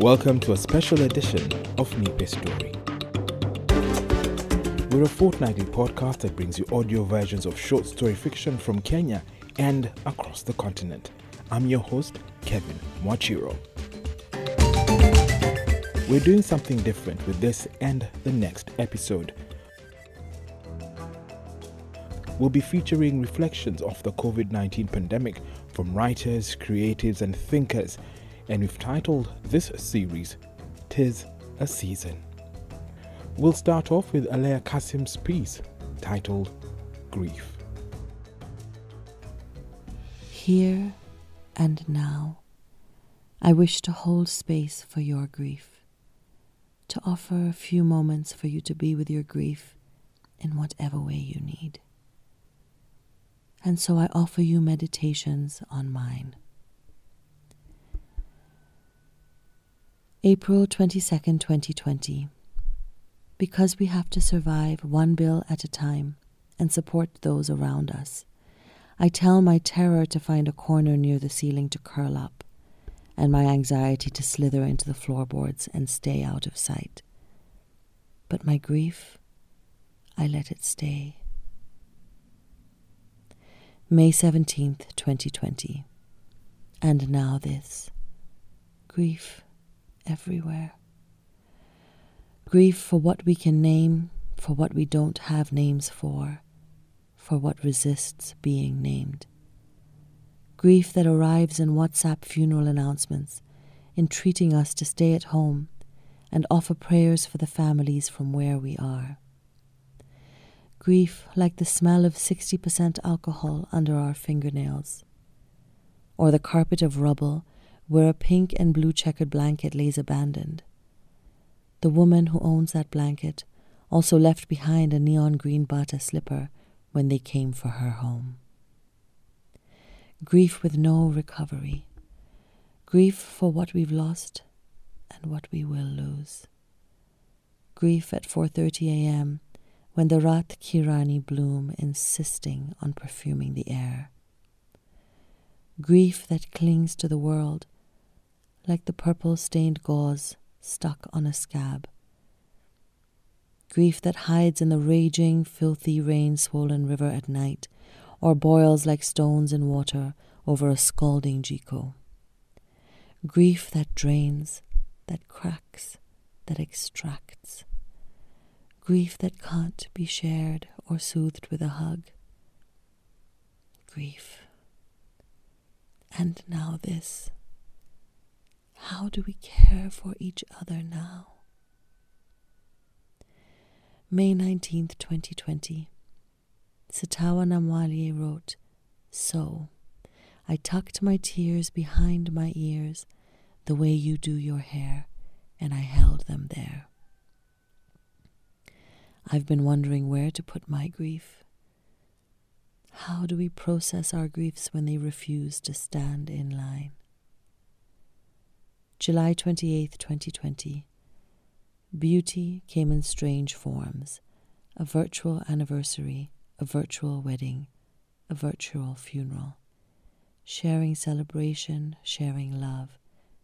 Welcome to a special edition of Nipe Story. We're a fortnightly podcast that brings you audio versions of short story fiction from Kenya and across the continent. I'm your host, Kevin Mwachiro. We're doing something different with this and the next episode. We'll be featuring reflections of the COVID 19 pandemic from writers, creatives, and thinkers, and we've titled this series, Tis a Season. We'll start off with Aleya Kassam's piece titled Grief. Here and now, I wish to hold space for your grief, to offer a few moments for you to be with your grief in whatever way you need. And so I offer you meditations on mine. April 22nd, 2020. Because we have to survive one bill at a time and support those around us, I tell my terror to find a corner near the ceiling to curl up, and my anxiety to slither into the floorboards and stay out of sight. But my grief, I let it stay. May 17th, 2020. And now this grief everywhere. Grief for what we can name, for what we don't have names for, for what resists being named. Grief that arrives in WhatsApp funeral announcements, entreating us to stay at home and offer prayers for the families from where we are. Grief like the smell of 60% alcohol under our fingernails, or the carpet of rubble where a pink and blue checkered blanket lays abandoned. The woman who owns that blanket also left behind a neon green bata slipper when they came for her home. Grief with no recovery. Grief for what we've lost and what we will lose. Grief at 4:30 a.m. when the Rat Kirani bloom insisting on perfuming the air. Grief that clings to the world like the purple stained gauze stuck on a scab. Grief that hides in the raging, filthy, rain swollen river at night, or boils like stones in water over a scalding jiko. Grief that drains, that cracks, that extracts. Grief that can't be shared or soothed with a hug. Grief. And now this. How do we care for each other now? May 19th, 2020. Sitawa Namwali wrote, So, I tucked my tears behind my ears the way you do your hair, and I held them there. I've been wondering where to put my grief. How do we process our griefs when they refuse to stand in line? July 28, 2020. Beauty came in strange forms a virtual anniversary, a virtual wedding, a virtual funeral. Sharing celebration, sharing love,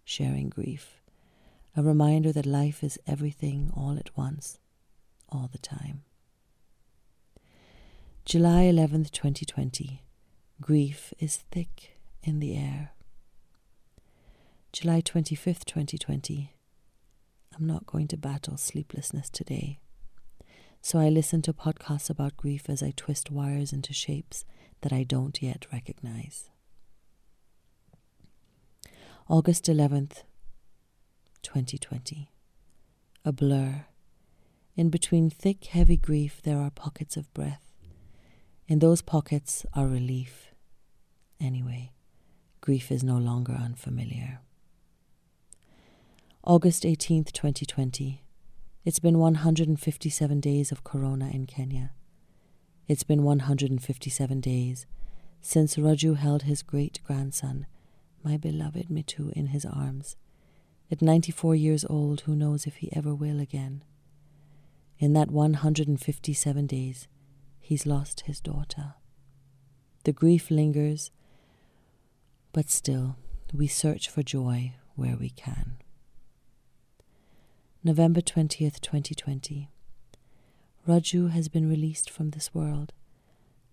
sharing grief. A reminder that life is everything all at once, all the time. July 11th, 2020. Grief is thick in the air. July 25th, 2020. I'm not going to battle sleeplessness today. So I listen to podcasts about grief as I twist wires into shapes that I don't yet recognize. August 11th, 2020. A blur. In between thick, heavy grief, there are pockets of breath. In those pockets are relief. Anyway, grief is no longer unfamiliar. August 18th, 2020. It's been 157 days of corona in Kenya. It's been 157 days since Raju held his great grandson, my beloved Mitu, in his arms. At 94 years old, who knows if he ever will again. In that 157 days, he's lost his daughter. The grief lingers, but still, we search for joy where we can. November 20th, 2020. Raju has been released from this world.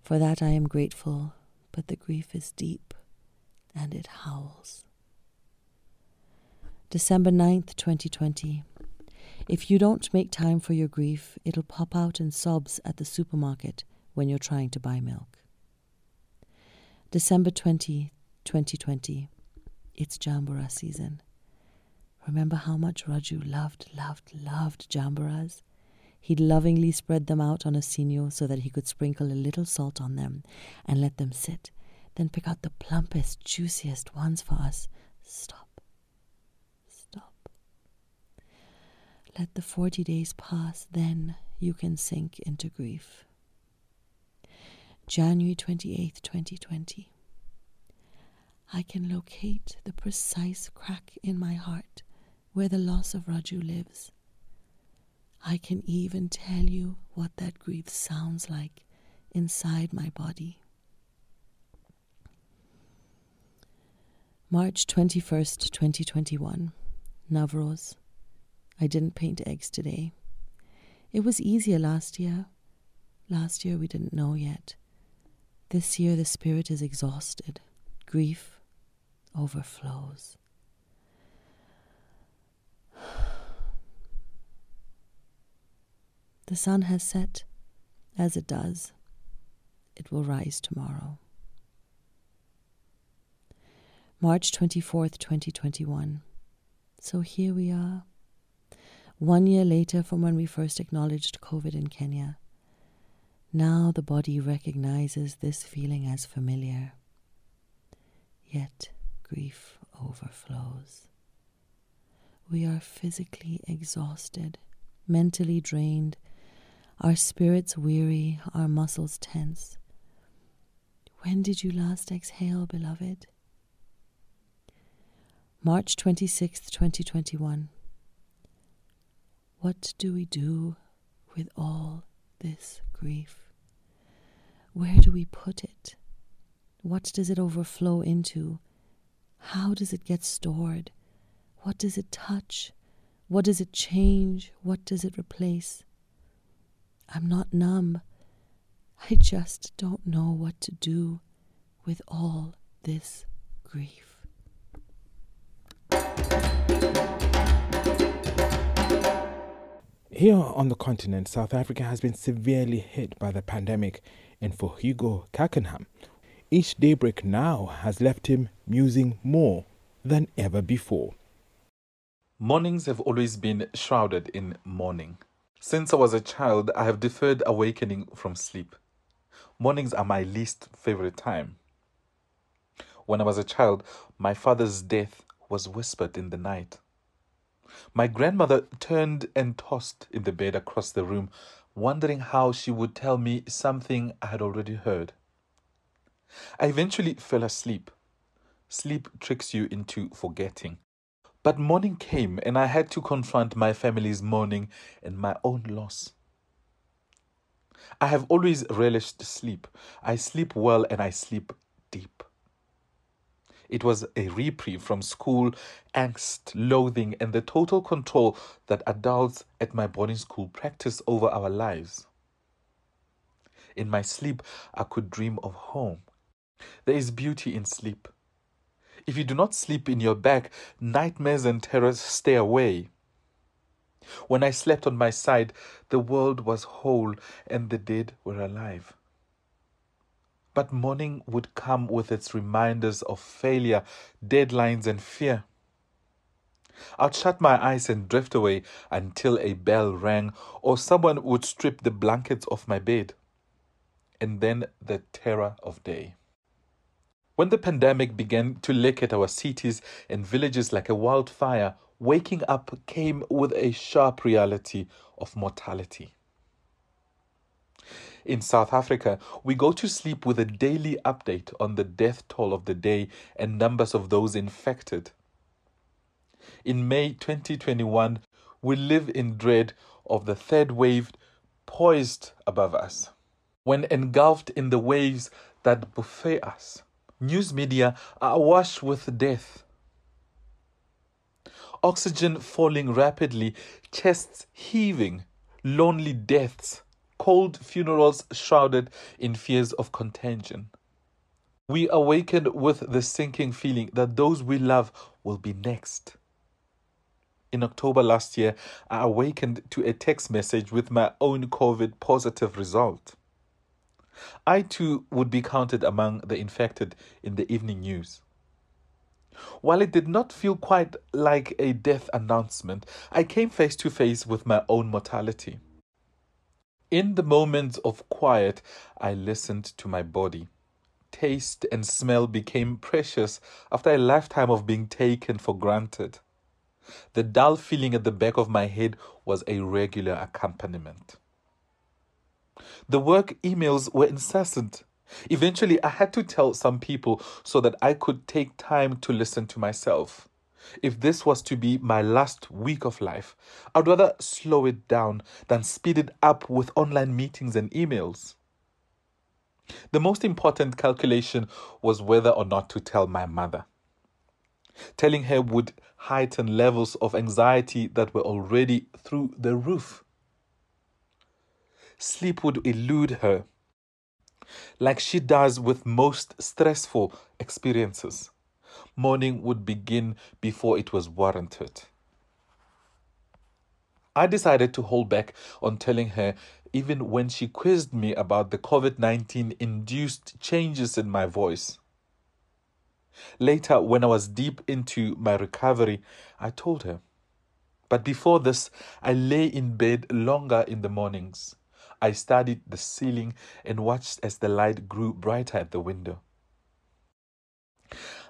For that I am grateful, but the grief is deep and it howls. December 9th, 2020. If you don't make time for your grief, it'll pop out in sobs at the supermarket when you're trying to buy milk. December 20, 2020. It's Jambura season. Remember how much Raju loved, loved, loved Jamburas? He'd lovingly spread them out on a sinyo so that he could sprinkle a little salt on them and let them sit, then pick out the plumpest, juiciest ones for us. Stop. Stop. Let the 40 days pass, then you can sink into grief. January 28th, 2020. I can locate the precise crack in my heart where the loss of Raju lives. I can even tell you what that grief sounds like inside my body. March 21st, 2021. Navroz. I didn't paint eggs today. It was easier last year. Last year we didn't know yet. This year the spirit is exhausted. Grief overflows. The sun has set, as it does. It will rise tomorrow. March 24th, 2021. So here we are, one year later from when we first acknowledged COVID in Kenya. Now the body recognizes this feeling as familiar. Yet grief overflows. We are physically exhausted, mentally drained, our spirits weary, our muscles tense. When did you last exhale, beloved? March 26th, 2021. What do we do with all this grief? Where do we put it? What does it overflow into? How does it get stored? What does it touch? What does it change? What does it replace? I'm not numb. I just don't know what to do with all this grief. Here on the continent, South Africa has been severely hit by the pandemic, and for Hugo ka Canham, each daybreak now has left him musing more than ever before. Mornings have always been shrouded in mourning. Since I was a child, I have deferred awakening from sleep. Mornings are my least favorite time. When I was a child, my father's death was whispered in the night. My grandmother turned and tossed in the bed across the room, wondering how she would tell me something I had already heard. I eventually fell asleep. Sleep tricks you into forgetting. But morning came, and I had to confront my family's mourning and my own loss. I have always relished sleep. I sleep well and I sleep deep. It was a reprieve from school, angst, loathing, and the total control that adults at my boarding school practice over our lives. In my sleep, I could dream of home. There is beauty in sleep. If you do not sleep in your bag, nightmares and terrors stay away. When I slept on my side, the world was whole and the dead were alive. But morning would come with its reminders of failure, deadlines, and fear. I'd shut my eyes and drift away until a bell rang or someone would strip the blankets off my bed. And then the terror of day. When the pandemic began to lick at our cities and villages like a wildfire, waking up came with a sharp reality of mortality. In South Africa, we go to sleep with a daily update on the death toll of the day and numbers of those infected. In May 2021, we live in dread of the third wave poised above us. When engulfed in the waves that buffet us, news media are awash with death. oxygen falling rapidly, chests heaving, lonely deaths, cold funerals shrouded in fears of contagion. We awakened with the sinking feeling that those we love will be next. In October last year, I awakened to a text message with my own COVID positive result. I too would be counted among the infected in the evening news. While it did not feel quite like a death announcement, I came face to face with my own mortality. In the moments of quiet, I listened to my body. Taste and smell became precious after a lifetime of being taken for granted. The dull feeling at the back of my head was a regular accompaniment. The work emails were incessant. Eventually, I had to tell some people so that I could take time to listen to myself. If this was to be my last week of life, I'd rather slow it down than speed it up with online meetings and emails. The most important calculation was whether or not to tell my mother. Telling her would heighten levels of anxiety that were already through the roof. Sleep would elude her like she does with most stressful experiences. Morning would begin before it was warranted. I decided to hold back on telling her even when she quizzed me about the COVID 19 induced changes in my voice. Later, when I was deep into my recovery, I told her. But before this, I lay in bed longer in the mornings. I studied the ceiling and watched as the light grew brighter at the window.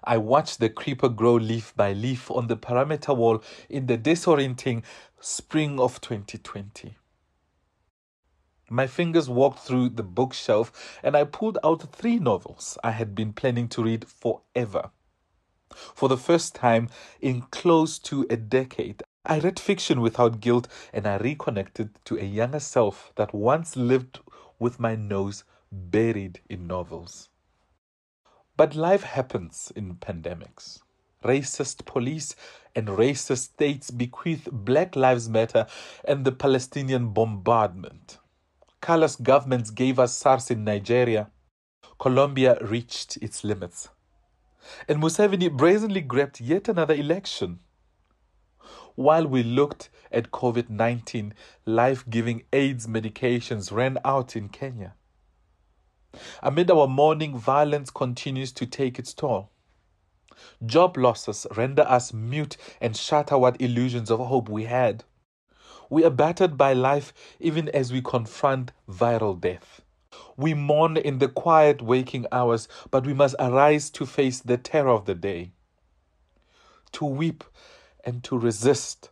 I watched the creeper grow leaf by leaf on the perimeter wall in the disorienting spring of 2020. My fingers walked through the bookshelf and I pulled out three novels I had been planning to read forever. For the first time in close to a decade, I read fiction without guilt and I reconnected to a younger self that once lived with my nose buried in novels. But life happens in pandemics. Racist police and racist states bequeath Black Lives Matter and the Palestinian bombardment. Colorless governments gave us SARS in Nigeria. Colombia reached its limits. And Museveni brazenly grabbed yet another election while we looked at COVID 19, life giving AIDS medications ran out in Kenya. Amid our mourning, violence continues to take its toll. Job losses render us mute and shatter what illusions of hope we had. We are battered by life even as we confront viral death. We mourn in the quiet waking hours, but we must arise to face the terror of the day. To weep and to resist.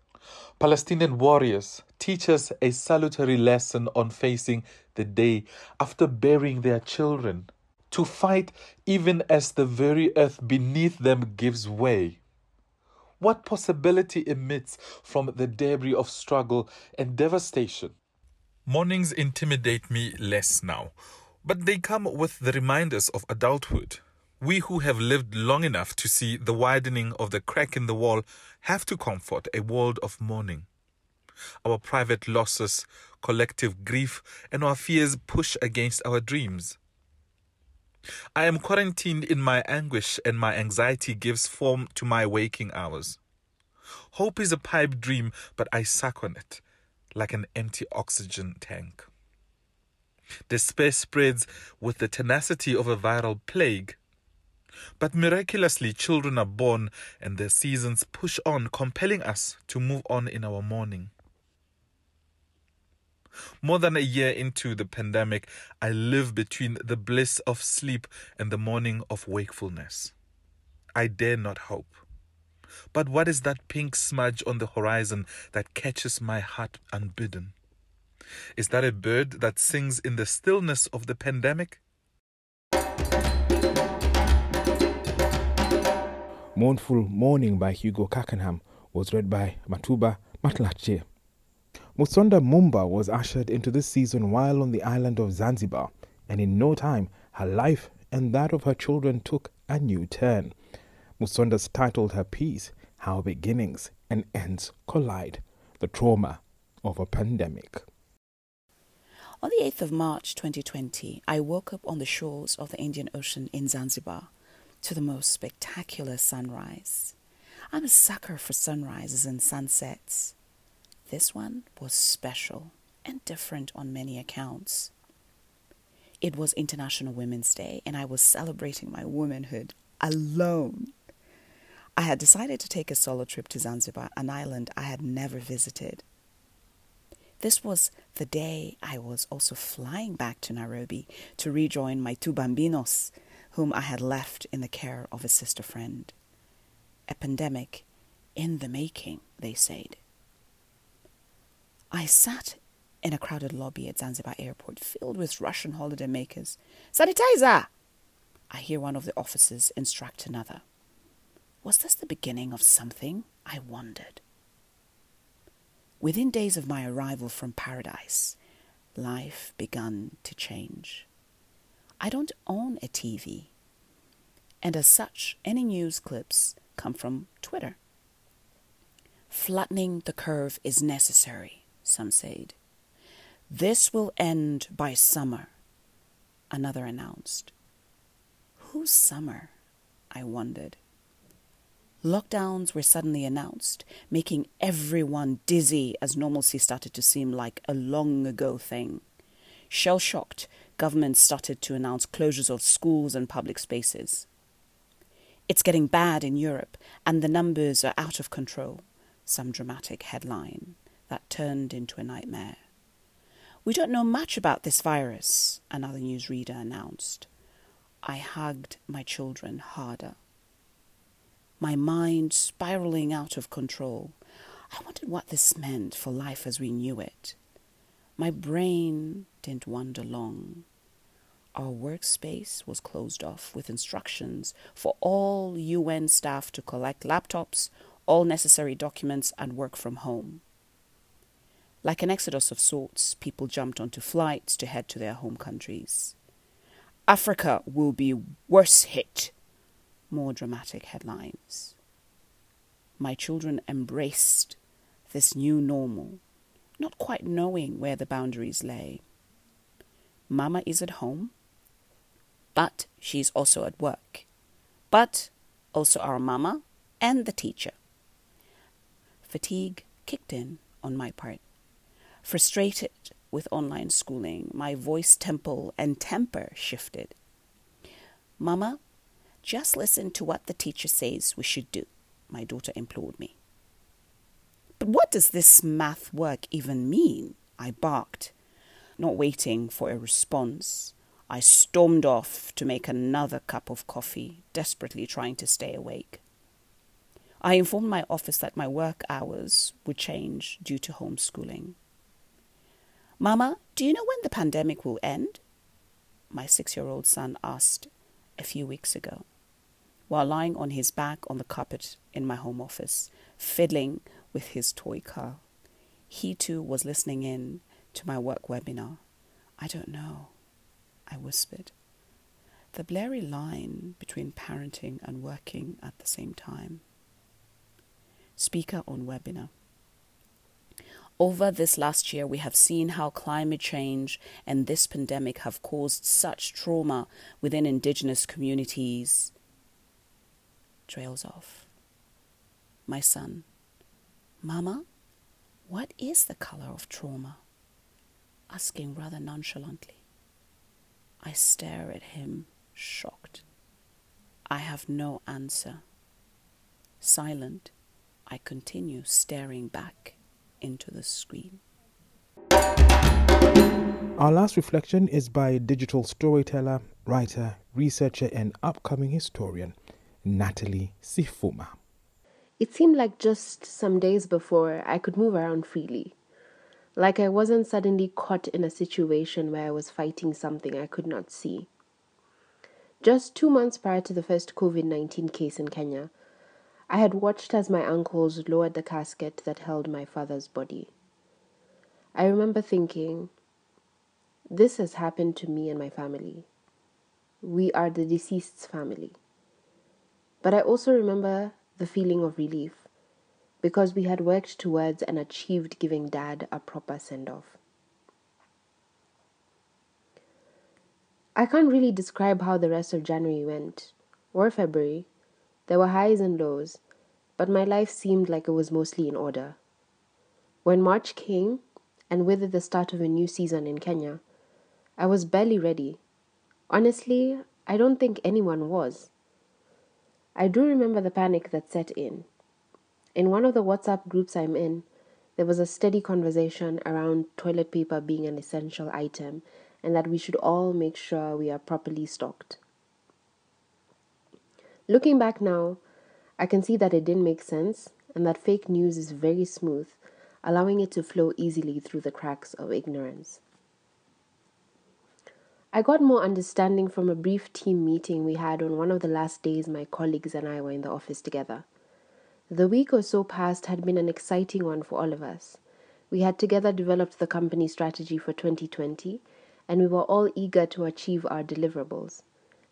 Palestinian warriors teach us a salutary lesson on facing the day after burying their children, to fight even as the very earth beneath them gives way. What possibility emits from the debris of struggle and devastation? Mornings intimidate me less now, but they come with the reminders of adulthood. We who have lived long enough to see the widening of the crack in the wall have to comfort a world of mourning. Our private losses, collective grief, and our fears push against our dreams. I am quarantined in my anguish, and my anxiety gives form to my waking hours. Hope is a pipe dream, but I suck on it like an empty oxygen tank. Despair spreads with the tenacity of a viral plague. But miraculously, children are born and the seasons push on, compelling us to move on in our mourning. More than a year into the pandemic, I live between the bliss of sleep and the morning of wakefulness. I dare not hope. But what is that pink smudge on the horizon that catches my heart unbidden? Is that a bird that sings in the stillness of the pandemic? Mournful Morning by Hugo ka Canham was read by Matuba Matlache. Musonda Mumba was ushered into this season while on the island of Zanzibar, and in no time her life and that of her children took a new turn. Musonda's titled her piece how beginnings and ends collide, the trauma of a pandemic. On the 8th of March 2020, I woke up on the shores of the Indian Ocean in Zanzibar to the most spectacular sunrise. I'm a sucker for sunrises and sunsets. This one was special and different on many accounts. It was International Women's Day, and I was celebrating my womanhood alone. I had decided to take a solo trip to Zanzibar, an island I had never visited. This was the day I was also flying back to Nairobi to rejoin my two bambinos, whom I had left in the care of a sister friend. A pandemic in the making, they said. I sat in a crowded lobby at Zanzibar airport filled with Russian holidaymakers. Sanitizer! I hear one of the officers instruct another. Was this the beginning of something? I wondered. Within days of my arrival from paradise, life began to change. I don't own a TV, and as such, any news clips come from Twitter. Flattening the curve is necessary, some said. This will end by summer, another announced. Whose summer? I wondered. Lockdowns were suddenly announced, making everyone dizzy as normalcy started to seem like a long ago thing. Shell shocked, governments started to announce closures of schools and public spaces. It's getting bad in Europe, and the numbers are out of control. Some dramatic headline that turned into a nightmare. We don't know much about this virus, another newsreader announced. I hugged my children harder my mind spiraling out of control. I wondered what this meant for life as we knew it. My brain didn't wander long. Our workspace was closed off with instructions for all UN staff to collect laptops, all necessary documents, and work from home. Like an exodus of sorts, people jumped onto flights to head to their home countries. Africa will be worse hit more dramatic headlines. My children embraced this new normal, not quite knowing where the boundaries lay. Mama is at home, but she's also at work, but also our mama and the teacher. Fatigue kicked in on my part. Frustrated with online schooling, my voice tempo and temper shifted. Mama just listen to what the teacher says we should do, my daughter implored me. But what does this math work even mean? I barked, not waiting for a response. I stormed off to make another cup of coffee, desperately trying to stay awake. I informed my office that my work hours would change due to homeschooling. Mama, do you know when the pandemic will end? My six year old son asked a few weeks ago while lying on his back on the carpet in my home office, fiddling with his toy car. He too was listening in to my work webinar. I don't know, I whispered. The blurry line between parenting and working at the same time. Speaker on webinar. Over this last year, we have seen how climate change and this pandemic have caused such trauma within indigenous communities trails off. My son, Mama, what is the color of trauma? Asking rather nonchalantly. I stare at him, shocked. I have no answer. Silent, I continue staring back into the screen. Our last reflection is by digital storyteller, writer, researcher, and upcoming historian Natalie Sifuma. It seemed like just some days before I could move around freely. Like I wasn't suddenly caught in a situation where I was fighting something I could not see. Just two months prior to the first COVID 19 case in Kenya, I had watched as my uncles lowered the casket that held my father's body. I remember thinking, this has happened to me and my family. We are the deceased's family. But I also remember the feeling of relief because we had worked towards and achieved giving dad a proper send off. I can't really describe how the rest of January went, or February. There were highs and lows, but my life seemed like it was mostly in order. When March came, and with it the start of a new season in Kenya, I was barely ready. Honestly, I don't think anyone was. I do remember the panic that set in. In one of the WhatsApp groups I'm in, there was a steady conversation around toilet paper being an essential item and that we should all make sure we are properly stocked. Looking back now, I can see that it didn't make sense and that fake news is very smooth, allowing it to flow easily through the cracks of ignorance. I got more understanding from a brief team meeting we had on one of the last days my colleagues and I were in the office together. The week or so past had been an exciting one for all of us. We had together developed the company strategy for 2020 and we were all eager to achieve our deliverables,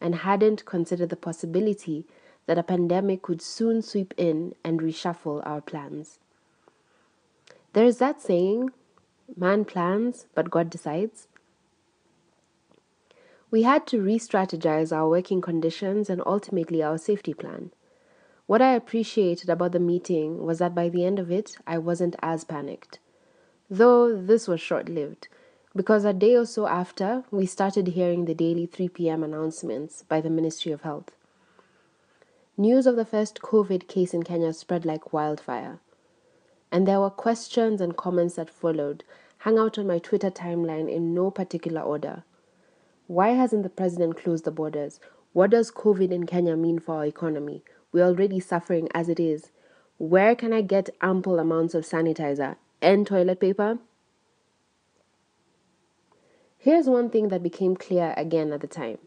and hadn't considered the possibility that a pandemic would soon sweep in and reshuffle our plans. There is that saying, man plans, but God decides. We had to re strategize our working conditions and ultimately our safety plan. What I appreciated about the meeting was that by the end of it, I wasn't as panicked. Though this was short lived, because a day or so after, we started hearing the daily 3 p.m. announcements by the Ministry of Health. News of the first COVID case in Kenya spread like wildfire. And there were questions and comments that followed, hung out on my Twitter timeline in no particular order. Why hasn't the president closed the borders? What does COVID in Kenya mean for our economy? We're already suffering as it is. Where can I get ample amounts of sanitizer and toilet paper? Here's one thing that became clear again at the time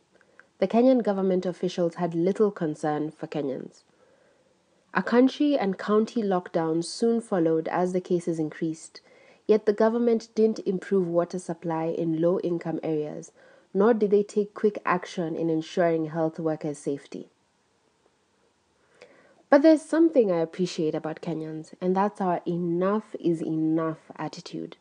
the Kenyan government officials had little concern for Kenyans. A country and county lockdown soon followed as the cases increased, yet the government didn't improve water supply in low income areas, nor did they take quick action in ensuring health workers' safety. But there's something I appreciate about Kenyans, and that's our enough is enough attitude.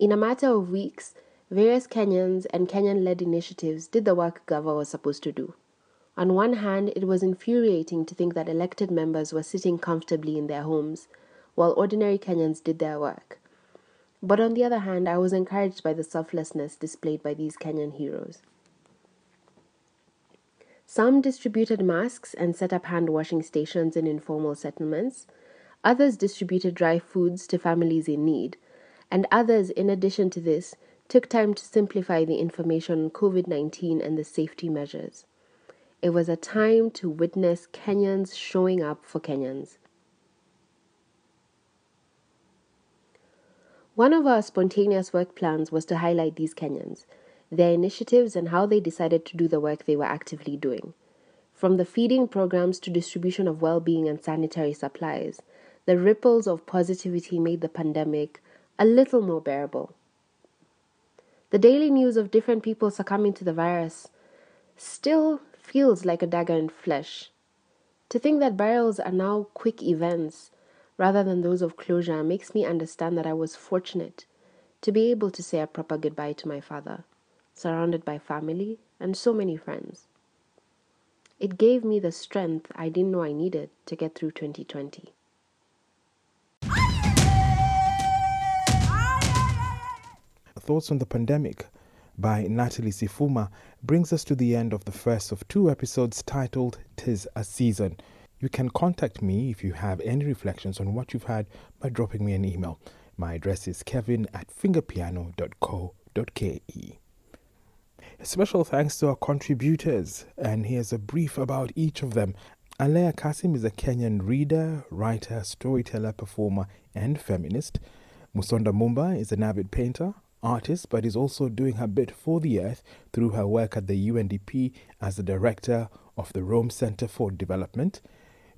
In a matter of weeks, Various Kenyans and Kenyan led initiatives did the work Gava was supposed to do. On one hand, it was infuriating to think that elected members were sitting comfortably in their homes while ordinary Kenyans did their work. But on the other hand, I was encouraged by the selflessness displayed by these Kenyan heroes. Some distributed masks and set up hand washing stations in informal settlements. Others distributed dry foods to families in need. And others, in addition to this, took time to simplify the information on COVID 19 and the safety measures. It was a time to witness Kenyans showing up for Kenyans. One of our spontaneous work plans was to highlight these Kenyans, their initiatives, and how they decided to do the work they were actively doing. From the feeding programs to distribution of well being and sanitary supplies, the ripples of positivity made the pandemic a little more bearable. The daily news of different people succumbing to the virus still feels like a dagger in flesh. To think that burials are now quick events rather than those of closure makes me understand that I was fortunate to be able to say a proper goodbye to my father, surrounded by family and so many friends. It gave me the strength I didn't know I needed to get through 2020. Thoughts on the Pandemic by Natalie Sifuma brings us to the end of the first of two episodes titled Tis a Season. You can contact me if you have any reflections on what you've had by dropping me an email. My address is kevin at fingerpiano.co.ke. Special thanks to our contributors, and here's a brief about each of them. Aleya Kassam is a Kenyan reader, writer, storyteller, performer, and feminist. Musonda Mumba is an avid painter, artist, but is also doing her bit for the earth through her work at the UNDP as the director of the Rome Center for Development.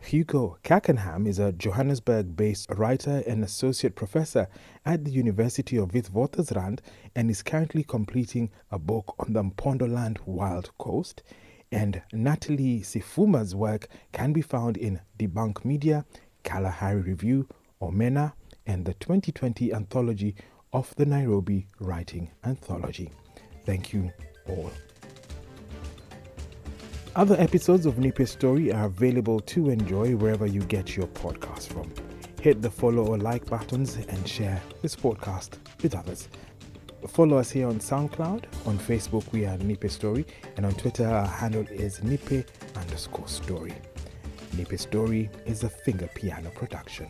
Hugo ka Canham is a Johannesburg based writer and associate professor at the University of Witwatersrand and is currently completing a book on the Mpondoland Wild Coast. And Natalie Sifuma's work can be found in Debunk Media, Kalahari Review, Omena, and the 2020 anthology of the Nairobi Writing Anthology. Thank you all. Other episodes of Nipe Story are available to enjoy wherever you get your podcast from. Hit the follow or like buttons and share this podcast with others. Follow us here on SoundCloud. On Facebook, we are Nipe Story. And on Twitter, our handle is Nipe underscore story. Nipe Story is a finger piano production.